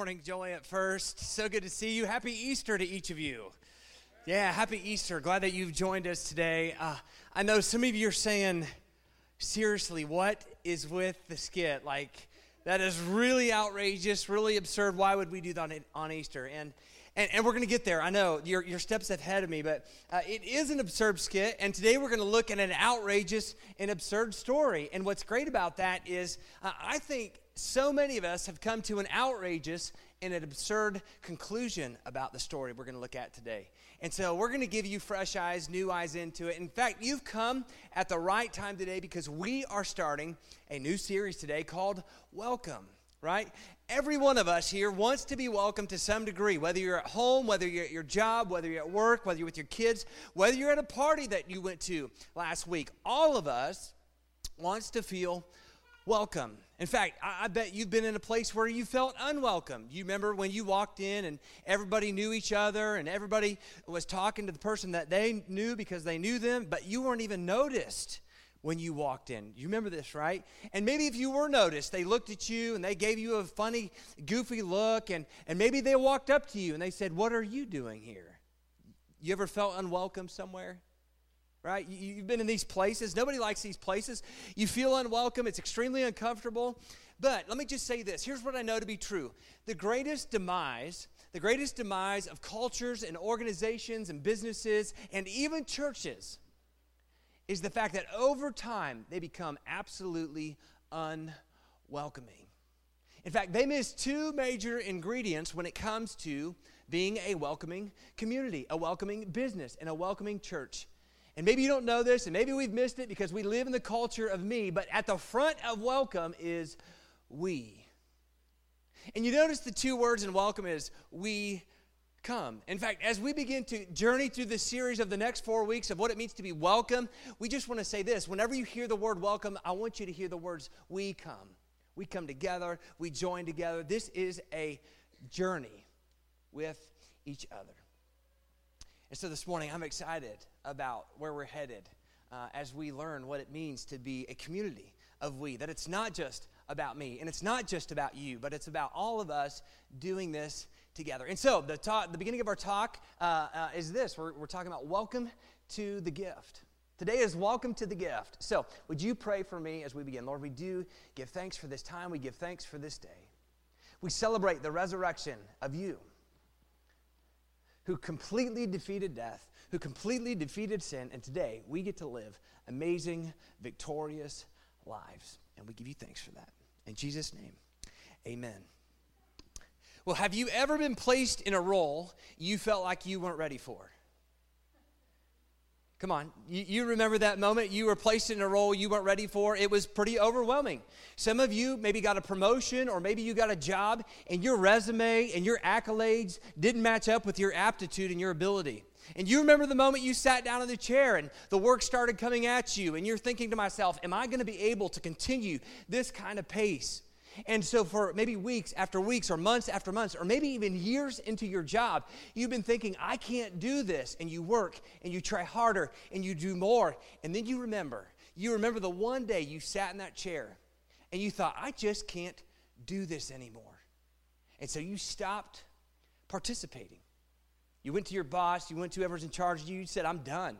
Well, good at First. So good to see you. Happy Easter to each of you. Yeah, happy Easter. Glad that you've joined us today. Uh, I know some of you are saying, seriously, what is with the skit? Like, that is really outrageous, really absurd. Why would we do that on, on Easter? And and, and, we're going to get there. I know your, your steps ahead of me, but uh, it is an absurd skit. And today we're going to look at an outrageous and absurd story. And what's great about that is uh, I think so many of us have come to an outrageous and an absurd conclusion about the story we're going to look at today. And so we're going to give you fresh eyes, new eyes into it. In fact, you've come at the right time today because we are starting a new series today called Welcome, right? Every one of us here wants to be welcome to some degree, whether you're at home, whether you're at your job, whether you're at work, whether you're with your kids, whether you're at a party that you went to last week. All of us wants to feel welcome. In fact, I, I, bet you've been in a place where you felt unwelcome. You remember when you walked in and everybody knew each other and everybody was talking to the person that they knew because they knew them, but you weren't even noticed when you walked in. You remember this, right? And maybe if you were noticed, they looked at you and they gave you a funny, goofy look, and, and maybe they walked up to you and they said, What are you doing here? You ever felt unwelcome somewhere? Right? You've been in these places. Nobody likes these places. You feel unwelcome. It's extremely uncomfortable. But let me just say this here's what I know to be true the greatest demise, the greatest demise of cultures and organizations and businesses and even churches is the fact that over time they become absolutely unwelcoming. In fact, they miss two major ingredients when it comes to being a welcoming community, a welcoming business, and a welcoming church. And maybe you don't know this, and maybe we've missed it because we live in the culture of me, but at the front of welcome is we. And you notice the two words in welcome is we come. In fact, as we begin to journey through this series of the next four weeks of what it means to be welcome, we just want to say this. Whenever you hear the word welcome, I want you to hear the words we come. We come together, we join together. This is a journey with each other. And so this morning, I'm excited about where we're headed uh, as we learn what it means to be a community of we, that it's not just about me and it's not just about you, but it's about all of us doing this together. And so the, talk, the beginning of our talk uh, uh, is this we're, we're talking about welcome to the gift. Today is welcome to the gift. So, would you pray for me as we begin? Lord, we do give thanks for this time. We give thanks for this day. We celebrate the resurrection of you who completely defeated death, who completely defeated sin, and today we get to live amazing, victorious lives. And we give you thanks for that. In Jesus' name, amen. Well, have you ever been placed in a role you felt like you weren't ready for? Come on, you, you, remember that moment you were placed in a role you weren't ready for? It was pretty overwhelming. Some of you maybe got a promotion or maybe you got a job and your resume and your accolades didn't match up with your aptitude and your ability. And you remember the moment you sat down in the chair and the work started coming at you, and you're thinking to myself, Am I going to be able to continue this kind of pace? And so, for maybe weeks after weeks, or months after months, or maybe even years into your job, you've been thinking, I can't do this. And you work and you try harder and you do more. And then you remember, you remember the one day you sat in that chair and you thought, I just can't do this anymore. And so you stopped participating. You went to your boss, you went to whoever's in charge of you, you said, I'm done.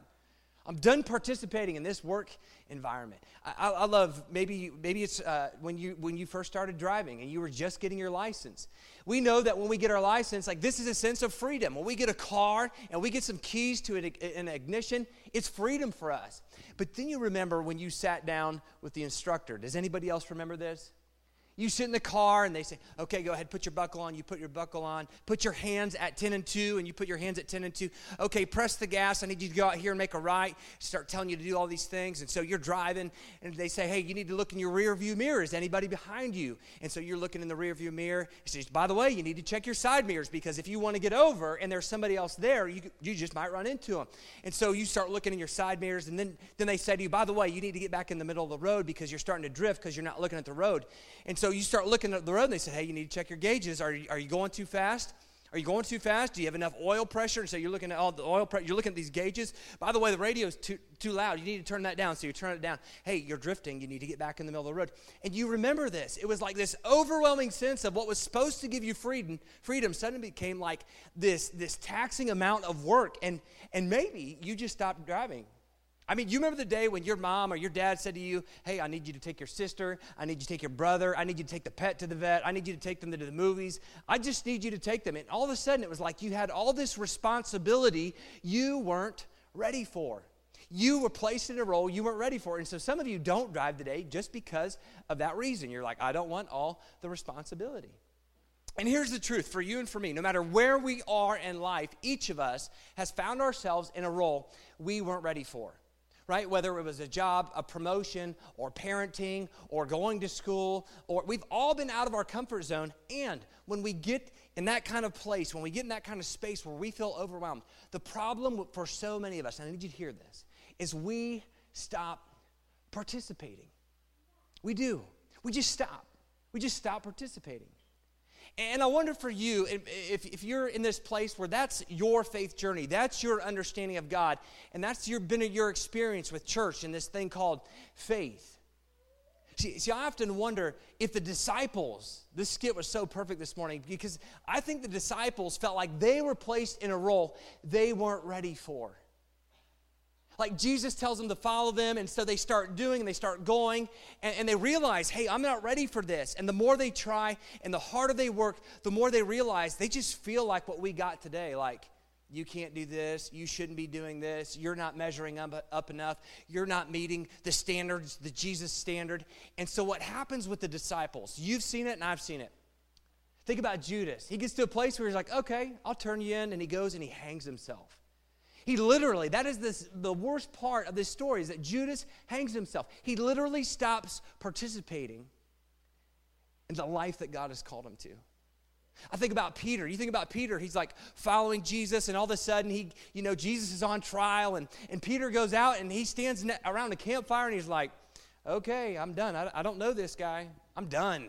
I'm done participating in this work environment. I, I love maybe maybe it's uh, when you when you first started driving and you were just getting your license. We know that when we get our license, like this is a sense of freedom. When we get a car and we get some keys to an, an ignition, it's freedom for us. But then you remember when you sat down with the instructor. Does anybody else remember this? You sit in the car and they say, okay, go ahead, put your buckle on. You put your buckle on. Put your hands at 10 and 2, and you put your hands at 10 and 2. Okay, press the gas. I need you to go out here and make a right. Start telling you to do all these things. And so you're driving, and they say, hey, you need to look in your rear view mirror. Is anybody behind you? And so you're looking in the rear view mirror. He says, by the way, you need to check your side mirrors because if you want to get over and there's somebody else there, you, you just might run into them. And so you start looking in your side mirrors, and then, then they say to you, by the way, you need to get back in the middle of the road because you're starting to drift because you're not looking at the road. And so you start looking at the road and they say, hey, you need to check your gauges. Are you, are you going too fast? Are you going too fast? Do you have enough oil pressure? And so you're looking at all the oil pressure. You're looking at these gauges. By the way, the radio is too, too loud. You need to turn that down. So you turn it down. Hey, you're drifting. You need to get back in the middle of the road. And you remember this. It was like this overwhelming sense of what was supposed to give you freedom. Freedom suddenly became like this, this taxing amount of work. And, and maybe you just stopped driving. I mean, you remember the day when your mom or your dad said to you, Hey, I need you to take your sister. I need you to take your brother. I need you to take the pet to the vet. I need you to take them to the movies. I just need you to take them. And all of a sudden, it was like you had all this responsibility you weren't ready for. You were placed in a role you weren't ready for. And so some of you don't drive today just because of that reason. You're like, I don't want all the responsibility. And here's the truth for you and for me no matter where we are in life, each of us has found ourselves in a role we weren't ready for right? Whether it was a job, a promotion, or parenting, or going to school, or we've all been out of our comfort zone. And when we get in that kind of place, when we get in that kind of space where we feel overwhelmed, the problem for so many of us, and I need you to hear this, is we stop participating. We do. We just stop. We just stop participating. And I wonder for you, if, if you're in this place where that's your faith journey, that's your understanding of God, and that's your, been your experience with church and this thing called faith. See, see, I often wonder if the disciples, this skit was so perfect this morning because I think the disciples felt like they were placed in a role they weren't ready for. Like Jesus tells them to follow them, and so they start doing and they start going, and, and they realize, hey, I'm not ready for this. And the more they try and the harder they work, the more they realize they just feel like what we got today. Like, you can't do this. You shouldn't be doing this. You're not measuring up, up, enough. You're not meeting the standards, the Jesus standard. And so, what happens with the disciples? You've seen it, and I've seen it. Think about Judas. He gets to a place where he's like, okay, I'll turn you in. And he goes and he hangs himself. He literally, that is this, the worst part of this story, is that Judas hangs himself. He literally stops participating in the life that God has called him to. I think about Peter. You think about Peter, he's like following Jesus, and all of a sudden, he, you know, Jesus is on trial, and, and Peter goes out and he stands around a campfire and he's like, okay, I'm done. I, I don't know this guy. I'm done.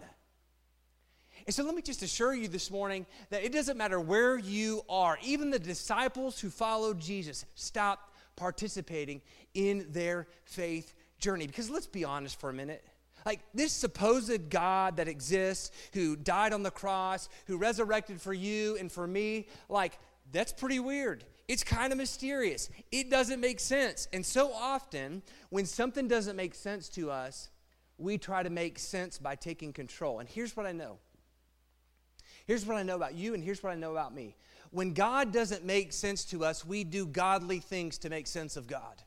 And so let me just assure you this morning that it doesn't matter where you are, even the disciples who followed Jesus stopped participating in their faith journey. Because let's be honest for a minute. Like this supposed God that exists, who died on the cross, who resurrected for you and for me, like that's pretty weird. It's kind of mysterious. It doesn't make sense. And so often, when something doesn't make sense to us, we try to make sense by taking control. And here's what I know Here's what I know about you, and here's what I know about me. When God doesn't make sense to us, we do godly things to make sense of God.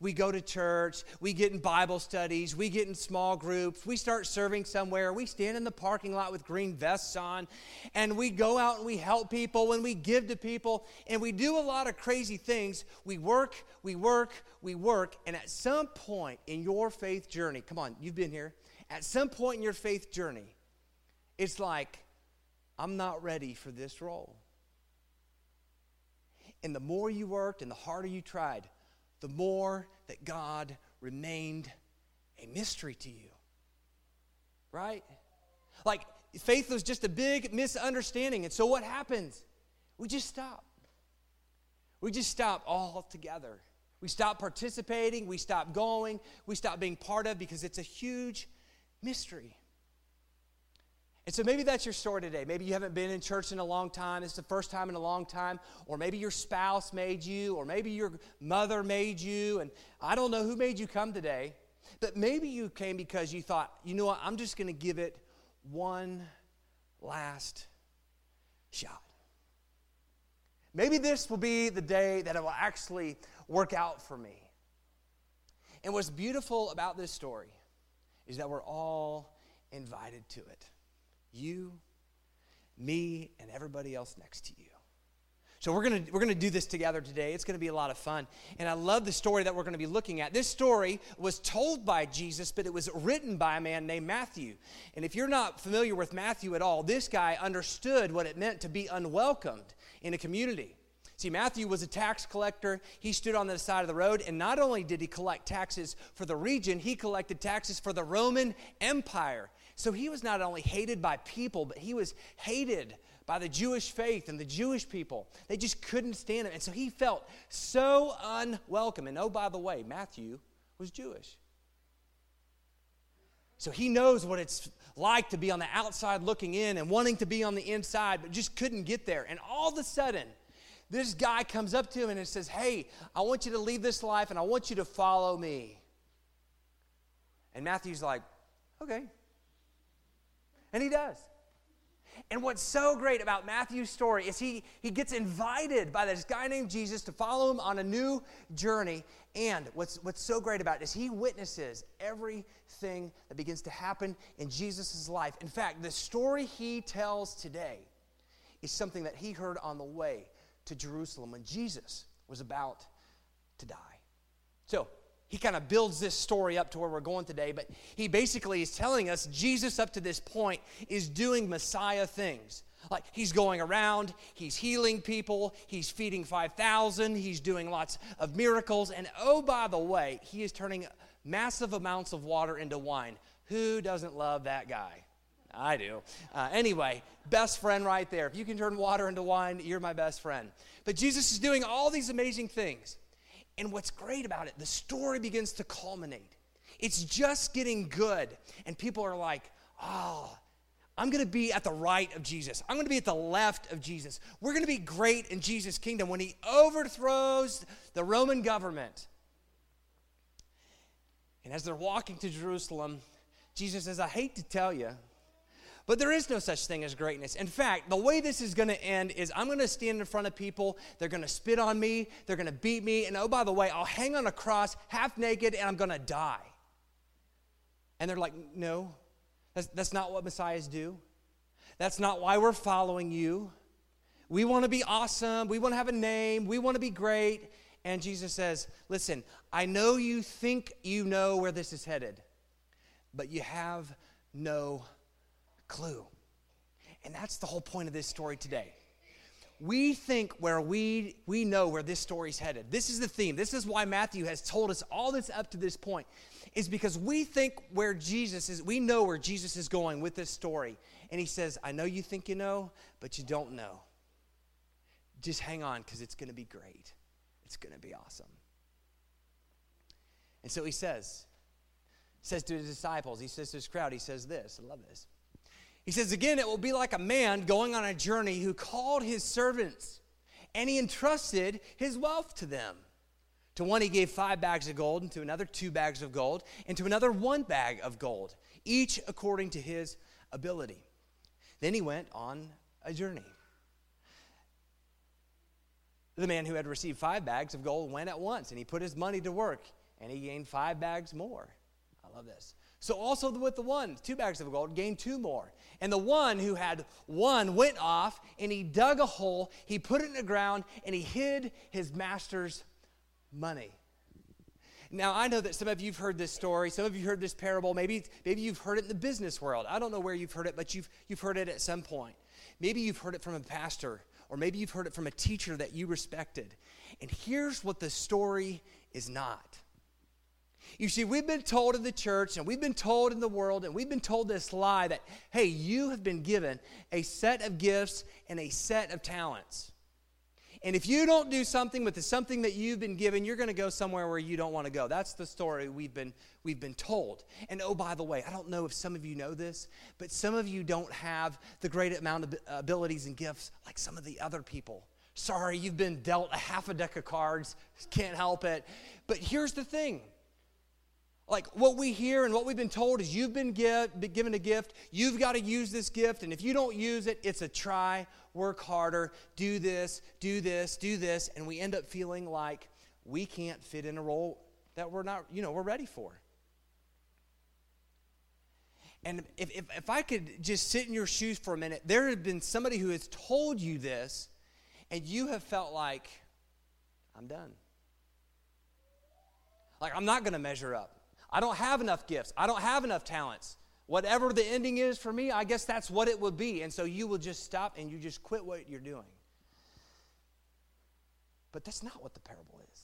We go to church, we get in Bible studies, we get in small groups, we start serving somewhere, we stand in the parking lot with green vests on, and we go out and we help people and we give to people, and we do a lot of crazy things. We work, we work, we work, and at some point in your faith journey, come on, you've been here, at some point in your faith journey, it's like, I'm not ready for this role. And the more you worked and the harder you tried, the more that God remained a mystery to you. Right? Like faith was just a big misunderstanding. And so what happens? We just stop. We just stop altogether. We stop participating, we stop going, we stop being part of because it's a huge mystery. And so maybe that's your story today. Maybe you haven't been in church in a long time. It's the first time in a long time. Or maybe your spouse made you, or maybe your mother made you. And I don't know who made you come today. But maybe you came because you thought, you know what, I'm just going to give it one last shot. Maybe this will be the day that it will actually work out for me. And what's beautiful about this story is that we're all invited to it. You, me, and everybody else next to you. So we're going to we're going to do this together today. It's going to be a lot of fun. And I love the story that we're going to be looking at. This story was told by Jesus, but it was written by a man named Matthew. And if you're not familiar with Matthew at all, this guy understood what it meant to be unwelcomed in a community. See, Matthew was a tax collector. He stood on the side of the road, and not only did he collect taxes for the region, he collected taxes for the Roman Empire. So he was not only hated by people, but he was hated by the Jewish faith and the Jewish people. They just couldn't stand him. And so he felt so unwelcome. And oh, by the way, Matthew was Jewish. So he knows what it's like to be on the outside looking in and wanting to be on the inside, but just couldn't get there. And all of a sudden, this guy comes up to him and says, Hey, I want you to leave this life and I want you to follow me. And Matthew's like, Okay. And he does. And what's so great about Matthew's story is he, he gets invited by this guy named Jesus to follow him on a new journey. And what's, what's so great about it is he witnesses everything that begins to happen in Jesus' life. In fact, the story he tells today is something that he heard on the way to Jerusalem when Jesus was about to die. So, he kind of builds this story up to where we're going today, but he basically is telling us Jesus, up to this point, is doing Messiah things. Like he's going around, he's healing people, he's feeding 5,000, he's doing lots of miracles, and oh, by the way, he is turning massive amounts of water into wine. Who doesn't love that guy? I do. Uh, anyway, best friend right there. If you can turn water into wine, you're my best friend. But Jesus is doing all these amazing things. And what's great about it, the story begins to culminate. It's just getting good. And people are like, oh, I'm going to be at the right of Jesus. I'm going to be at the left of Jesus. We're going to be great in Jesus' kingdom when he overthrows the Roman government. And as they're walking to Jerusalem, Jesus says, I hate to tell you, but there is no such thing as greatness. In fact, the way this is going to end is I'm going to stand in front of people. They're going to spit on me. They're going to beat me. And oh, by the way, I'll hang on a cross half naked and I'm going to die. And they're like, no, that's, that's not what messiahs do. That's not why we're following you. We want to be awesome. We want to have a name. We want to be great. And Jesus says, Listen, I know you think you know where this is headed, but you have no clue. And that's the whole point of this story today. We think where we, we know where this story's headed. This is the theme. This is why Matthew has told us all this up to this point, is because we think where Jesus is, we know where Jesus is going with this story. And he says, I know you think you know, but you don't know. Just hang on because it's going to be great. It's going to be awesome. And so he says, says to his disciples, he says to his crowd, he says this, I love this. He says, Again, it will be like a man going on a journey who called his servants and he entrusted his wealth to them. To one, he gave five bags of gold, and to another, two bags of gold, and to another, one bag of gold, each according to his ability. Then he went on a journey. The man who had received five bags of gold went at once, and he put his money to work, and he gained five bags more. I love this. So also with the one, two bags of gold, gained two more. And the one who had one went off and he dug a hole, he put it in the ground, and he hid his master's money. Now, I know that some of you have heard this story, some of you heard this parable. Maybe, maybe you've heard it in the business world. I don't know where you've heard it, but you've, you've heard it at some point. Maybe you've heard it from a pastor, or maybe you've heard it from a teacher that you respected. And here's what the story is not you see, we've been told in the church and we've been told in the world and we've been told this lie that, hey, you have been given a set of gifts and a set of talents. And if you don't do something with the something that you've been given, you're going to go somewhere where you don't want to go. That's the story we've been, we've been told. And oh, by the way, I don't know if some of you know this, but some of you don't have the great amount of abilities and gifts like some of the other people. Sorry, you've been dealt a half a deck of cards, can't help it. But here's the thing like what we hear and what we've been told is you've been, give, been given a gift, you've got to use this gift, and if you don't use it, it's a try, work harder, do this, do this, do this, and we end up feeling like we can't fit in a role that we're not, you know, we're ready for. And if, if, if I could just sit in your shoes for a minute, there has been somebody who has told you this, and you have felt like, I'm done. Like, I'm not going to measure up. I don't have enough gifts. I don't have enough talents. Whatever the ending is for me, I guess that's what it would be. And so you will just stop and you just quit what you're doing. But that's not what the parable is.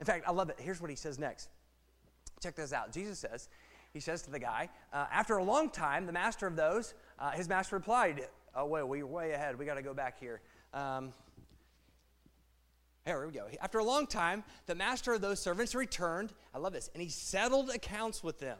In fact, I love it. Here's what he says next. Check this out. Jesus says, he says to the guy, uh, after a long time, the master of those, uh, his master replied, Oh, wait, we're way ahead. We got to go back here. Um, here we go. After a long time, the master of those servants returned. I love this. And he settled accounts with them.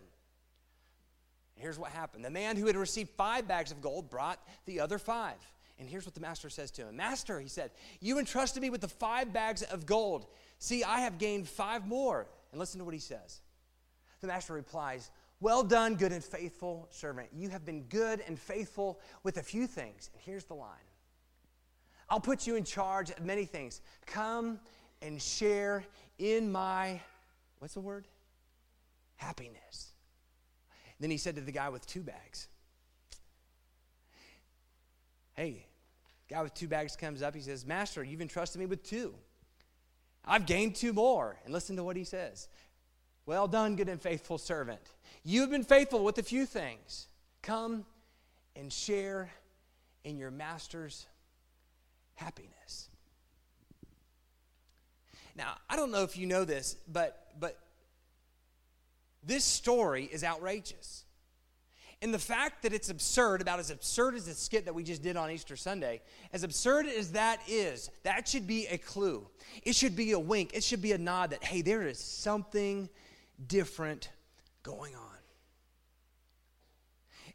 Here's what happened the man who had received five bags of gold brought the other five. And here's what the master says to him Master, he said, you entrusted me with the five bags of gold. See, I have gained five more. And listen to what he says. The master replies, Well done, good and faithful servant. You have been good and faithful with a few things. And here's the line I'll put you in charge of many things. Come and share in my, what's the word? Happiness. Then he said to the guy with two bags, Hey, guy with two bags comes up. He says, Master, you've entrusted me with two. I've gained two more. And listen to what he says. Well done, good and faithful servant. You've been faithful with a few things. Come and share in your master's happiness. Now, I don't know if you know this, but, but this story is outrageous. And the fact that it's absurd, about as absurd as the skit that we just did on Easter Sunday, as absurd as that is, that should be a clue. It should be a wink. It should be a nod that, hey, there is something different going on.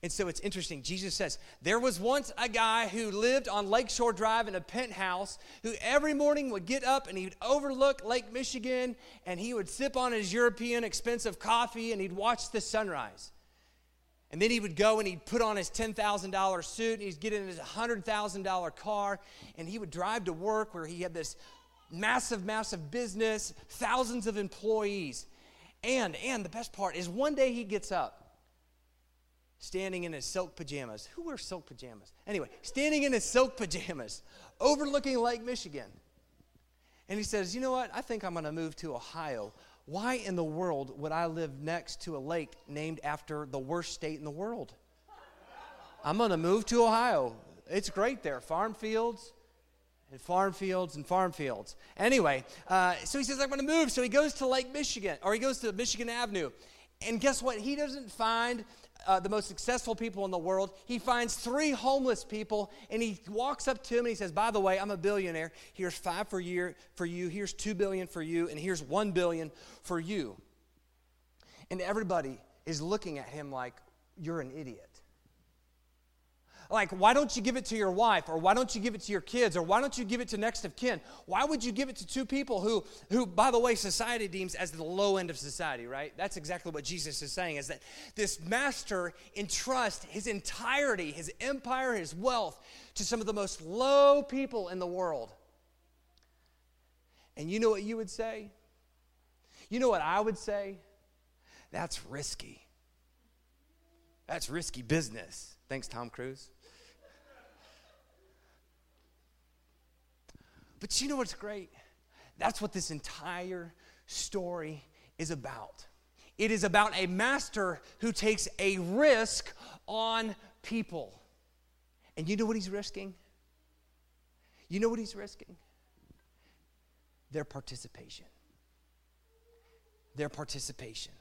And so it's interesting. Jesus says, There was once a guy who lived on Lakeshore Drive in a penthouse who every morning would get up and he'd overlook Lake Michigan and he would sip on his European expensive coffee and he'd watch the sunrise. And then he would go and he'd put on his $10,000 suit and he'd get in his $100,000 car and he would drive to work where he had this massive, massive business, thousands of employees. And, and the best part is one day he gets up standing in his silk pajamas. Who wears silk pajamas? Anyway, standing in his silk pajamas, overlooking Lake Michigan. And he says, You know what? I think I'm going to move to Ohio. Why in the world would I live next to a lake named after the worst state in the world? I'm going to move to Ohio. It's great there. Farm fields and farm fields and farm fields. Anyway, uh, so he says, I'm going to move. So he goes to Lake Michigan, or he goes to Michigan Avenue. And guess what? He doesn't find uh, the most successful people in the world. He finds three homeless people and he walks up to him and he says, By the way, I'm a billionaire. Here's five for, year, for you, here's two billion for you, and here's one billion for you. And everybody is looking at him like, You're an idiot. Like, why don't you give it to your wife? Or why don't you give it to your kids? Or why don't you give it to next of kin? Why would you give it to two people who, who by the way, society deems as the low end of society, right? That's exactly what Jesus is saying is that this master entrusts his entirety, his empire, his wealth to some of the most low people in the world. And you know what you would say? You know what I would say? That's risky. That's risky business. Thanks, Tom Cruise. But you know what's great? That's what this entire story is about. It is about a master who takes a risk on people. And you know what he's risking? You know what he's risking? Their participation. Their participation.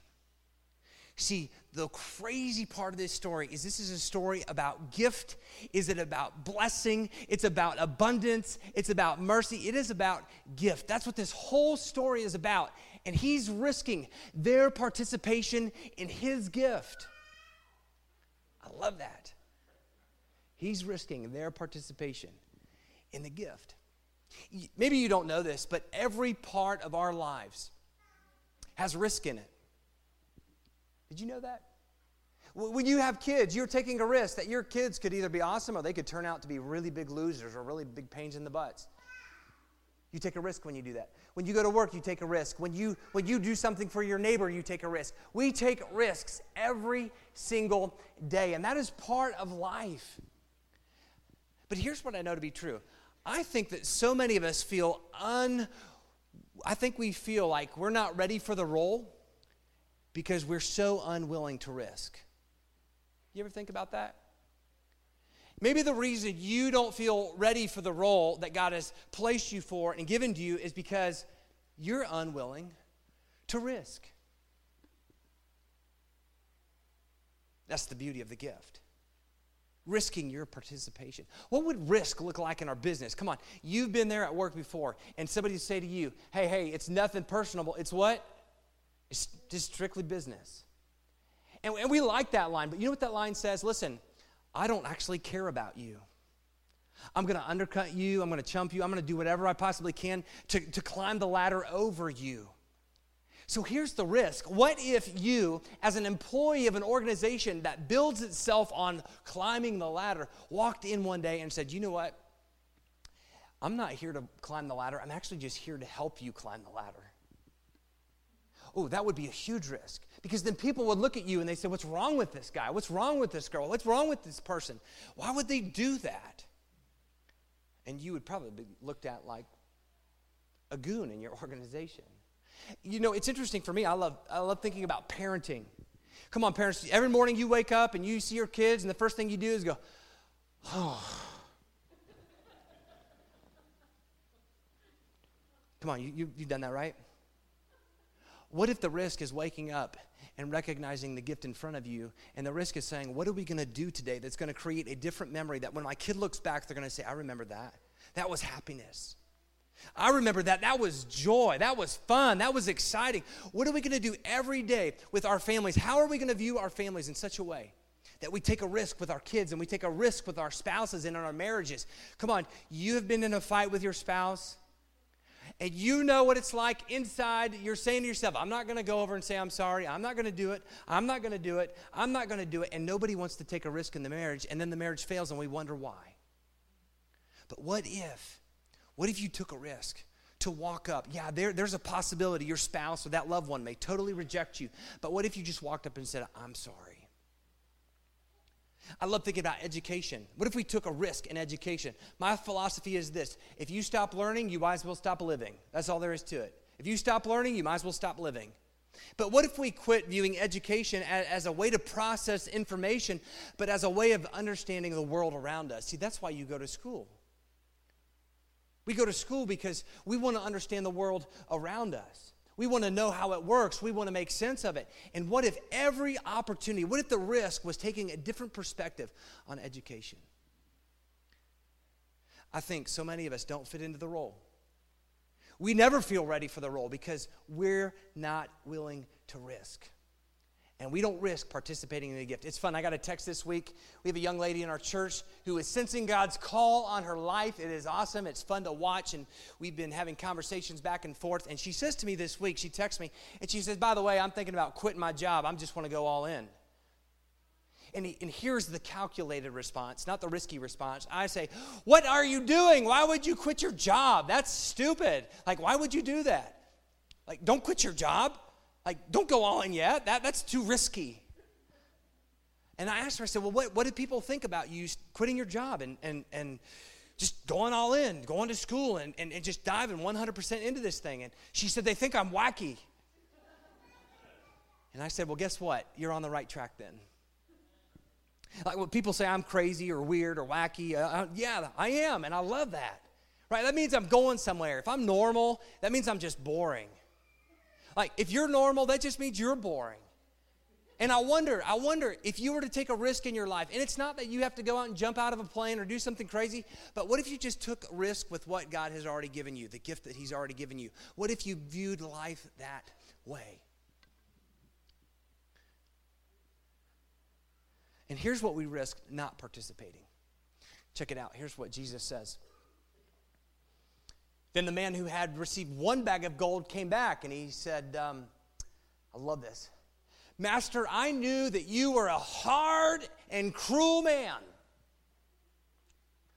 See, the crazy part of this story is this is a story about gift. Is it about blessing? It's about abundance. It's about mercy. It is about gift. That's what this whole story is about. And he's risking their participation in his gift. I love that. He's risking their participation in the gift. Maybe you don't know this, but every part of our lives has risk in it. Did you know that? When you have kids, you're taking a risk that your kids could either be awesome or they could turn out to be really big losers or really big pains in the butts. You take a risk when you do that. When you go to work, you take a risk. When you, when you do something for your neighbor, you take a risk. We take risks every single day, and that is part of life. But here's what I know to be true I think that so many of us feel un. I think we feel like we're not ready for the role because we're so unwilling to risk. You ever think about that? Maybe the reason you don't feel ready for the role that God has placed you for and given to you is because you're unwilling to risk. That's the beauty of the gift. Risking your participation. What would risk look like in our business? Come on, you've been there at work before, and somebody say to you, hey, hey, it's nothing personal. It's what? It's just strictly business. And, and we like that line, but you know what that line says? Listen, I don't actually care about you. I'm going to undercut you. I'm going to chump you. I'm going to do whatever I possibly can to, to climb the ladder over you. So here's the risk. What if you, as an employee of an organization that builds itself on climbing the ladder, walked in one day and said, You know what? I'm not here to climb the ladder. I'm actually just here to help you climb the ladder. Oh, that would be a huge risk because then people would look at you and they say, What's wrong with this guy? What's wrong with this girl? What's wrong with this person? Why would they do that? And you would probably be looked at like a goon in your organization. You know, it's interesting for me. I love, I love thinking about parenting. Come on, parents. Every morning you wake up and you see your kids, and the first thing you do is go, Oh. Come on, you, you, you've done that, right? What if the risk is waking up and recognizing the gift in front of you, and the risk is saying, What are we going to do today that's going to create a different memory that when my kid looks back, they're going to say, I remember that. That was happiness. I remember that. That was joy. That was fun. That was exciting. What are we going to do every day with our families? How are we going to view our families in such a way that we take a risk with our kids and we take a risk with our spouses and in our marriages? Come on, you have been in a fight with your spouse and you know what it's like inside, you're saying to yourself, I'm not going to go over and say, I'm sorry. I'm not going to do it. I'm not going to do it. I'm not going to do it. And nobody wants to take a risk in the marriage, and then the marriage fails, and we wonder why. But what if, what if you took a risk? to walk up. Yeah, there, there's a possibility your spouse or that loved one may totally reject you. But what if you just walked up and said, I'm sorry? I love thinking about education. What if we took a risk in education? My philosophy is this if you stop learning, you might as well stop living. That's all there is to it. If you stop learning, you might as well stop living. But what if we quit viewing education as, as, a way to process information, but as a way of understanding the world around us? See, that's why you go to school. We go to school because we want to understand the world around us. We want to know how it works. We want to make sense of it. And what if every opportunity, what if the risk was taking a different perspective on education? I think so many of us don't fit into the role. We never feel ready for the role because we're not willing to risk and we don't risk participating in the gift. It's fun. I got a text this week. We have a young lady in our church who is sensing God's call on her life. It is awesome. It's fun to watch, and we've been having conversations back and forth. And she says to me this week, she texts me, and she says, By the way, I'm thinking about quitting my job. I just want to go all in. And, he, and here's the calculated response, not the risky response. I say, What are you doing? Why would you quit your job? That's stupid. Like, why would you do that? Like, don't quit your job. Like, don't go all in yet. That, that's too risky. And I asked her, I said, Well, what, what did people think about you quitting your job and, and, and just going all in, going to school and, and, and just diving 100% into this thing? And she said, They think I'm wacky. And I said, Well, guess what? You're on the right track then. Like when people say I'm crazy or weird or wacky, uh, uh, yeah, I am, and I love that. Right? That means I'm going somewhere. If I'm normal, that means I'm just boring. Like, if you're normal, that just means you're boring. And I wonder, I wonder if you were to take a risk in your life, and it's not that you have to go out and jump out of a plane or do something crazy, but what if you just took a risk with what God has already given you, the gift that He's already given you? What if you viewed life that way? And here's what we risk not participating. Check it out. Here's what Jesus says. Then the man who had received one bag of gold came back and he said, um, I love this. Master, I knew that you were a hard and cruel man.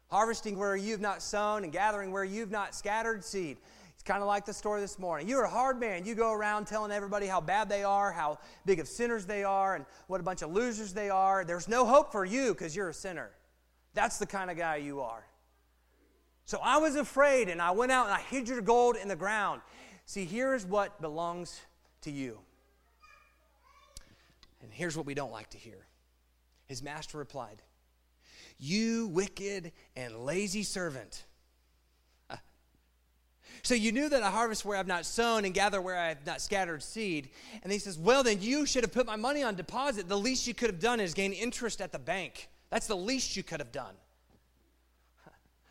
harvesting where you've not sown and gathering where you've not scattered seed. It's kind of like the story this morning. You're a hard man. You go around telling everybody how bad they are, how big of sinners they are, and what a bunch of losers they are. There's no hope for you because you're a sinner. That's the kind of guy you are. So I was afraid, and I went out and I hid your gold in the ground. See, here's what belongs to you. And here's what we don't like to hear. His master replied, You wicked and lazy servant. So you knew that I harvest where I've not sown and gather where I have not scattered seed. And he says, Well, then you should have put my money on deposit. The least you could have done is gain interest at the bank. That's the least you could have done.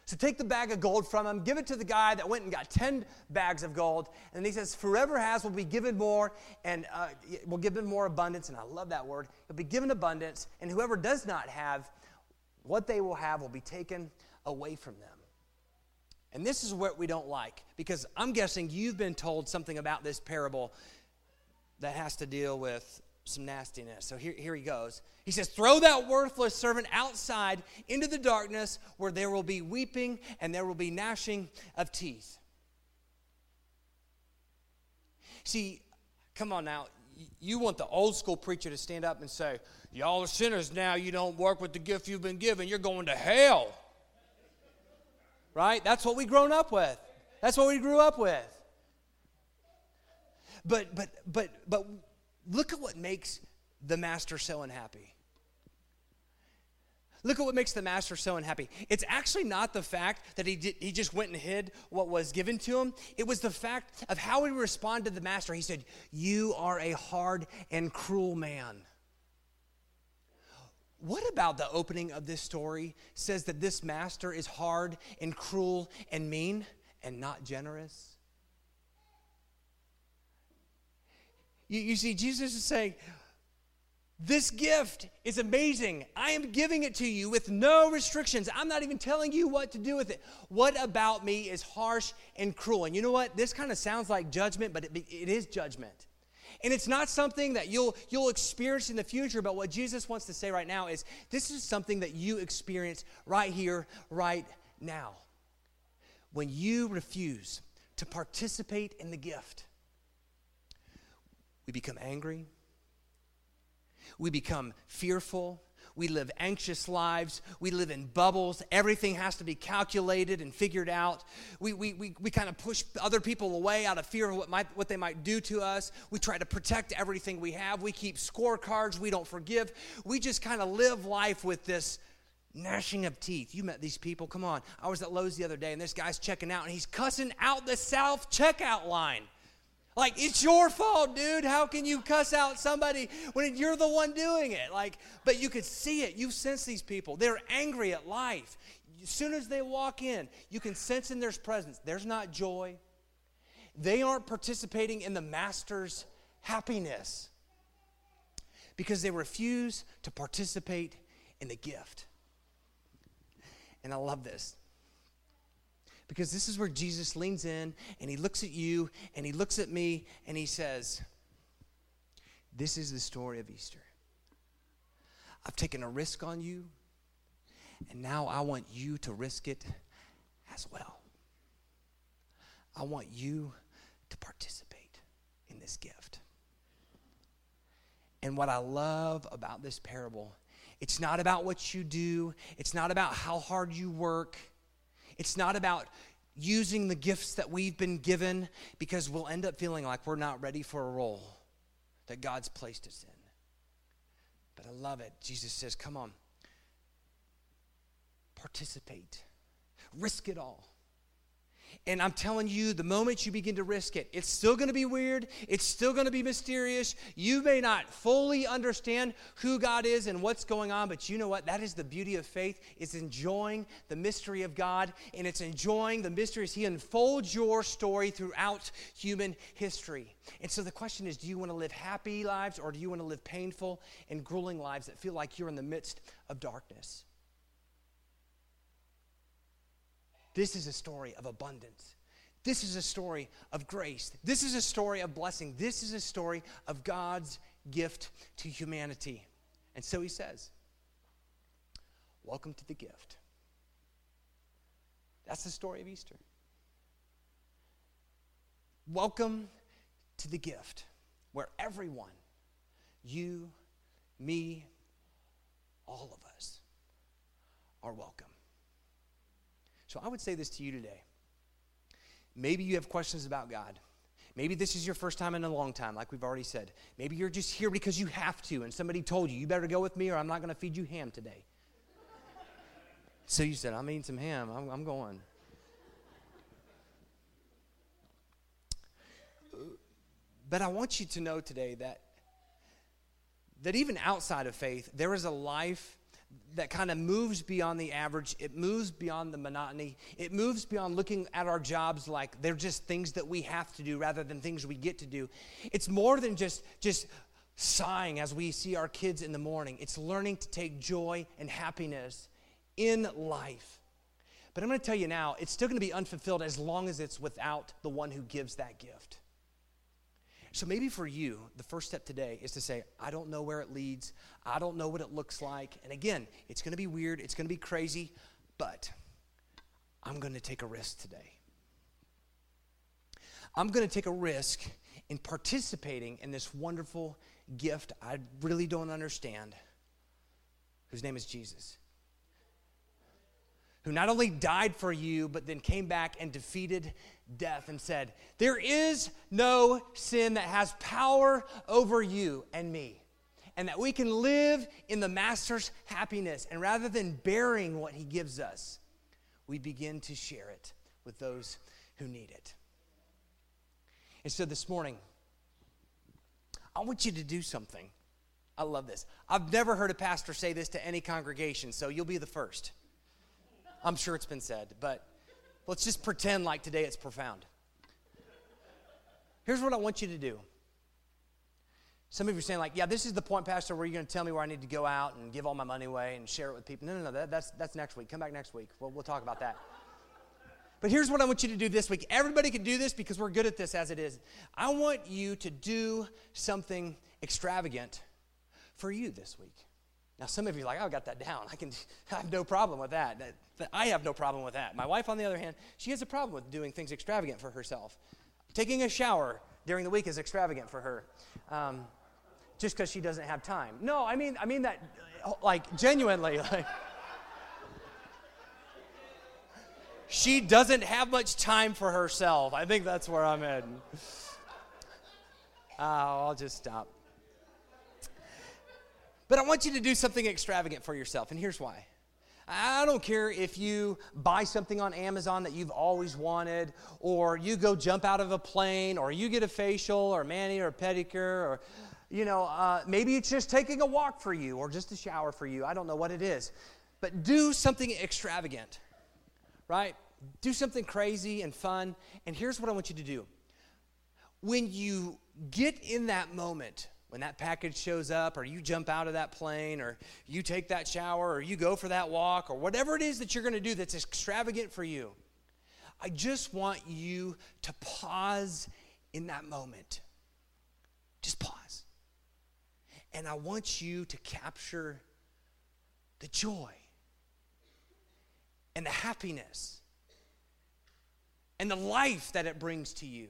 So take the bag of gold from him, give it to the guy that went and got 10 bags of gold. And he says, Forever has will be given more and uh, will give him more abundance. And I love that word. He'll be given abundance. And whoever does not have, what they will have will be taken away from them. And this is what we don't like because I'm guessing you've been told something about this parable that has to deal with some nastiness. So here, here he goes. He says, Throw that worthless servant outside into the darkness where there will be weeping and there will be gnashing of teeth. See, come on now. You want the old school preacher to stand up and say, Y'all are sinners now. You don't work with the gift you've been given. You're going to hell. Right? That's what we grown up with. That's what we grew up with. But but but but look at what makes the master so unhappy. Look at what makes the master so unhappy. It's actually not the fact that he, did, he just went and hid what was given to him. It was the fact of how he responded to the master. He said, You are a hard and cruel man. What about the opening of this story says that this master is hard and cruel and mean and not generous? You, you see, Jesus is saying, this gift is amazing. I am giving it to you with no restrictions. I'm not even telling you what to do with it. What about me is harsh and cruel? And you know what? This kind of sounds like judgment, but it, it is judgment. And it's not something that you'll, you'll experience in the future, but what Jesus wants to say right now is this is something that you experience right here, right now. When you refuse to participate in the gift, we become angry. We become fearful. We live anxious lives. We live in bubbles. Everything has to be calculated and figured out. We, we, we, we kind of push other people away out of fear of what, might, what they might do to us. We try to protect everything we have. We keep scorecards. We don't forgive. We just kind of live life with this gnashing of teeth. You met these people. Come on. I was at Lowe's the other day, and this guy's checking out, and he's cussing out the South checkout line. Like, it's your fault, dude. How can you cuss out somebody when you're the one doing it? Like, but you could see it. You sense these people. They're angry at life. As soon as they walk in, you can sense in their presence, there's not joy. They aren't participating in the master's happiness because they refuse to participate in the gift. And I love this. Because this is where Jesus leans in and he looks at you and he looks at me and he says, This is the story of Easter. I've taken a risk on you, and now I want you to risk it as well. I want you to participate in this gift. And what I love about this parable, it's not about what you do, it's not about how hard you work. It's not about using the gifts that we've been given because we'll end up feeling like we're not ready for a role that God's placed us in. But I love it. Jesus says, Come on, participate, risk it all. And I'm telling you, the moment you begin to risk it, it's still going to be weird. It's still going to be mysterious. You may not fully understand who God is and what's going on, but you know what? That is the beauty of faith. It's enjoying the mystery of God, and it's enjoying the mysteries. He unfolds your story throughout human history. And so the question is do you want to live happy lives, or do you want to live painful and grueling lives that feel like you're in the midst of darkness? This is a story of abundance. This is a story of grace. This is a story of blessing. This is a story of God's gift to humanity. And so he says, Welcome to the gift. That's the story of Easter. Welcome to the gift where everyone, you, me, all of us, are welcome. So I would say this to you today. Maybe you have questions about God. Maybe this is your first time in a long time, like we've already said. Maybe you're just here because you have to, and somebody told you, you better go with me or I'm not going to feed you ham today. so you said, I'm eating some ham, I'm, I'm going. But I want you to know today that, that even outside of faith, there is a life that kind of moves beyond the average. It moves beyond the monotony. It moves beyond looking at our jobs like they're just things that we have to do rather than things we get to do. It's more than just, just sighing as we see our kids in the morning. It's learning to take joy and happiness in life. But I'm going to tell you now, it's still going to be unfulfilled as long as it's without the one who gives that gift. So maybe for you, the first step today is to say, I don't know where it leads. I don't know what it looks like. And again, it's going to be weird, it's going to be crazy, but I'm going to take a risk today. I'm going to take a risk in participating in this wonderful gift I really don't understand, whose name is Jesus who not only died for you, but then came back and defeated death and said, There is no sin that has power over you and me. And that we can live in the Master's happiness. And rather than bearing what he gives us, we begin to share it with those who need it. And so this morning, I want you to do something. I love this. I've never heard a pastor say this to any congregation, so you'll be the first. I'm sure it's been said, but let's just pretend like today it's profound. Here's what I want you to do. Some of you are saying, like, yeah, this is the point, Pastor, where you're going to tell me where I need to go out and give all my money away and share it with people. No, no, no, that, that's, that's next week. Come back next week. We'll, we'll talk about that. But here's what I want you to do this week. Everybody can do this because we're good at this as it is. I want you to do something extravagant for you this week. Now, some of you are like, oh, I got that down. I can I have no problem with that. I have no problem with that. My wife, on the other hand, she has a problem with doing things extravagant for herself. Taking a shower during the week is extravagant for her, um, just because she doesn't have time. No, I mean, I mean that, like, genuinely, like. she doesn't have much time for herself. I think that's where I'm heading. Oh, I'll just stop. But I want you to do something extravagant for yourself, and here's why. I don't care if you buy something on Amazon that you've always wanted, or you go jump out of a plane, or you get a facial, or mani, or pedicure, or you know, uh, maybe it's just taking a walk for you, or just a shower for you. I don't know what it is, but do something extravagant, right? Do something crazy and fun. And here's what I want you to do: when you get in that moment when that package shows up, or you jump out of that plane, or you take that shower, or you go for that walk, or whatever it is that you're going to do that's extravagant for you, I just want you to pause in that moment. Just pause. And I want you to capture the joy and the happiness and the life that it brings to you.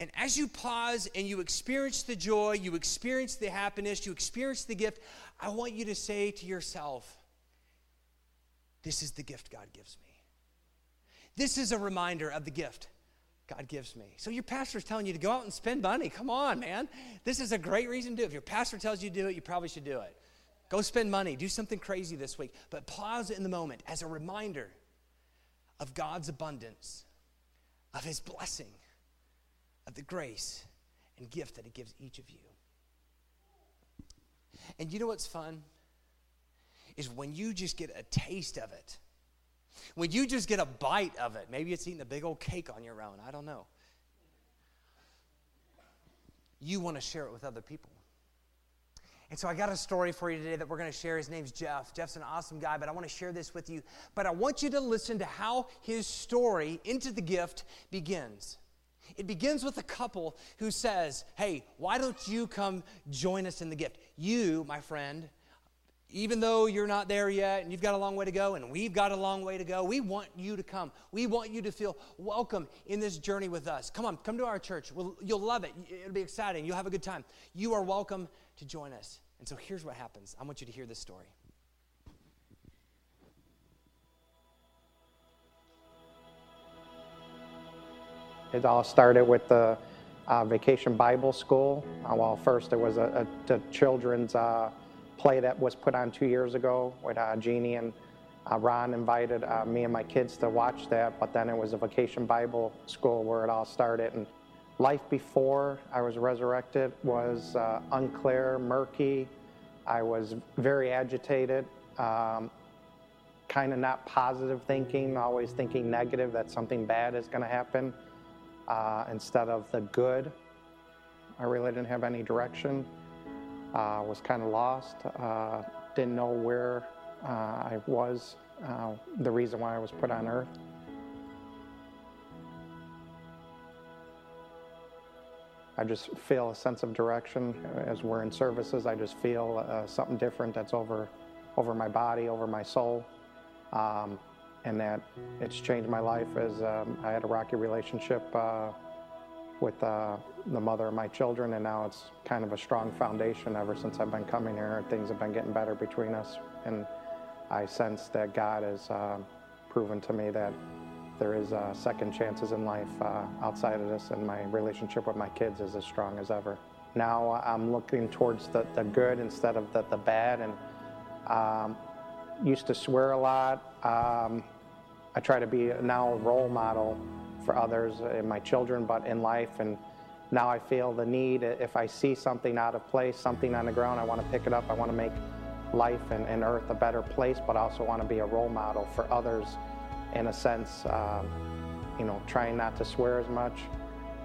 And as you pause and you experience the joy, you experience the happiness, you experience the gift, I want you to say to yourself, This is the gift God gives me. This is a reminder of the gift God gives me. So your pastor is telling you to go out and spend money. Come on, man. This is a great reason to do it. If your pastor tells you to do it, you probably should do it. Go spend money. Do something crazy this week. But pause in the moment as a reminder of God's abundance, of his blessing of the grace and gift that He gives each of you. And you know what's fun? Is when you just get a taste of it. When you just get a bite of it. Maybe it's eating a big old cake on your own. I don't know. You want to share it with other people. And so I got a story for you today that we're going to share. His name's Jeff. Jeff's an awesome guy, but I want to share this with you. But I want you to listen to how his story into the gift begins. It begins with a couple who says, Hey, why don't you come join us in the gift? You, my friend, even though you're not there yet and you've got a long way to go and we've got a long way to go, we want you to come. We want you to feel welcome in this journey with us. Come on, come to our church. We'll, you'll love it. It'll be exciting. You'll have a good time. You are welcome to join us. And so here's what happens I want you to hear this story. It all started with the uh, Vacation Bible School. Uh, well, first it was a, a, a children's uh, play that was put on two years ago with uh, Jeannie and uh, Ron invited me and my kids to watch that, but then it was a Vacation Bible School where it all started. And life before I was resurrected was unclear, murky. I was very agitated. Um, kind of not positive thinking, always thinking negative that something bad is going to happen uh, instead of the good. I really didn't have any direction. Uh, was kind of lost. Uh, didn't know where uh, I was. Uh, the reason why I was put on earth. I just feel a sense of direction as we're in services. I just feel uh, something different that's over, over my body, over my soul. Um, and that it's changed my life as um, I had a rocky relationship uh, with uh, the mother of my children, and now it's kind of a strong foundation ever since I've been coming here. Things have been getting better between us, and I sense that God has uh, proven to me that there is uh, second chances in life uh, outside of this, and my relationship with my kids is as strong as ever. Now I'm looking towards the, the good instead of the, the bad, and um, used to swear a lot. Um, I try to be now a role model for others and my children, but in life. And now I feel the need, if I see something out of place, something on the ground, I want to pick it up. I want to make life and, and earth a better place, but I also want to be a role model for others in a sense, um, you know, trying not to swear as much,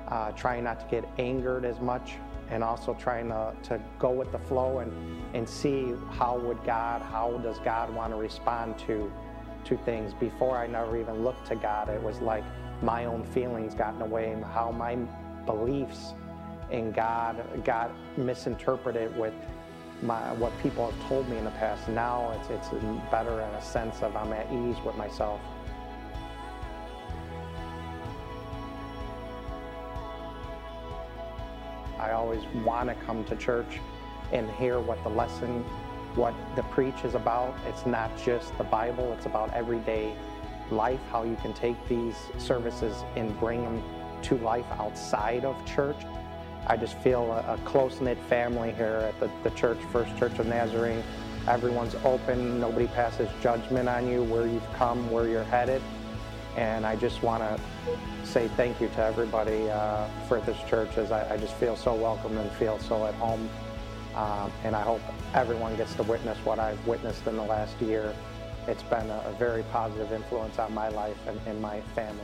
uh, trying not to get angered as much, and also trying to, to go with the flow and, and see how would God, how does God want to respond to, to things. Before I never even looked to God, it was like my own feelings got in the way and how my beliefs in God got misinterpreted with my, what people have told me in the past. Now it's, it's better in a sense of I'm at ease with myself. I always want to come to church and hear what the lesson, what the preach is about. It's not just the Bible, it's about everyday life, how you can take these services and bring them to life outside of church. I just feel a, a close-knit family here at the, the church, First Church of Nazarene. Everyone's open, nobody passes judgment on you, where you've come, where you're headed. And I just want to say thank you to everybody uh, for this church as I, I, just feel so welcome and feel so at home. Um, and I hope everyone gets to witness what I've witnessed in the last year. It's been a, a very positive influence on my life and, and my family.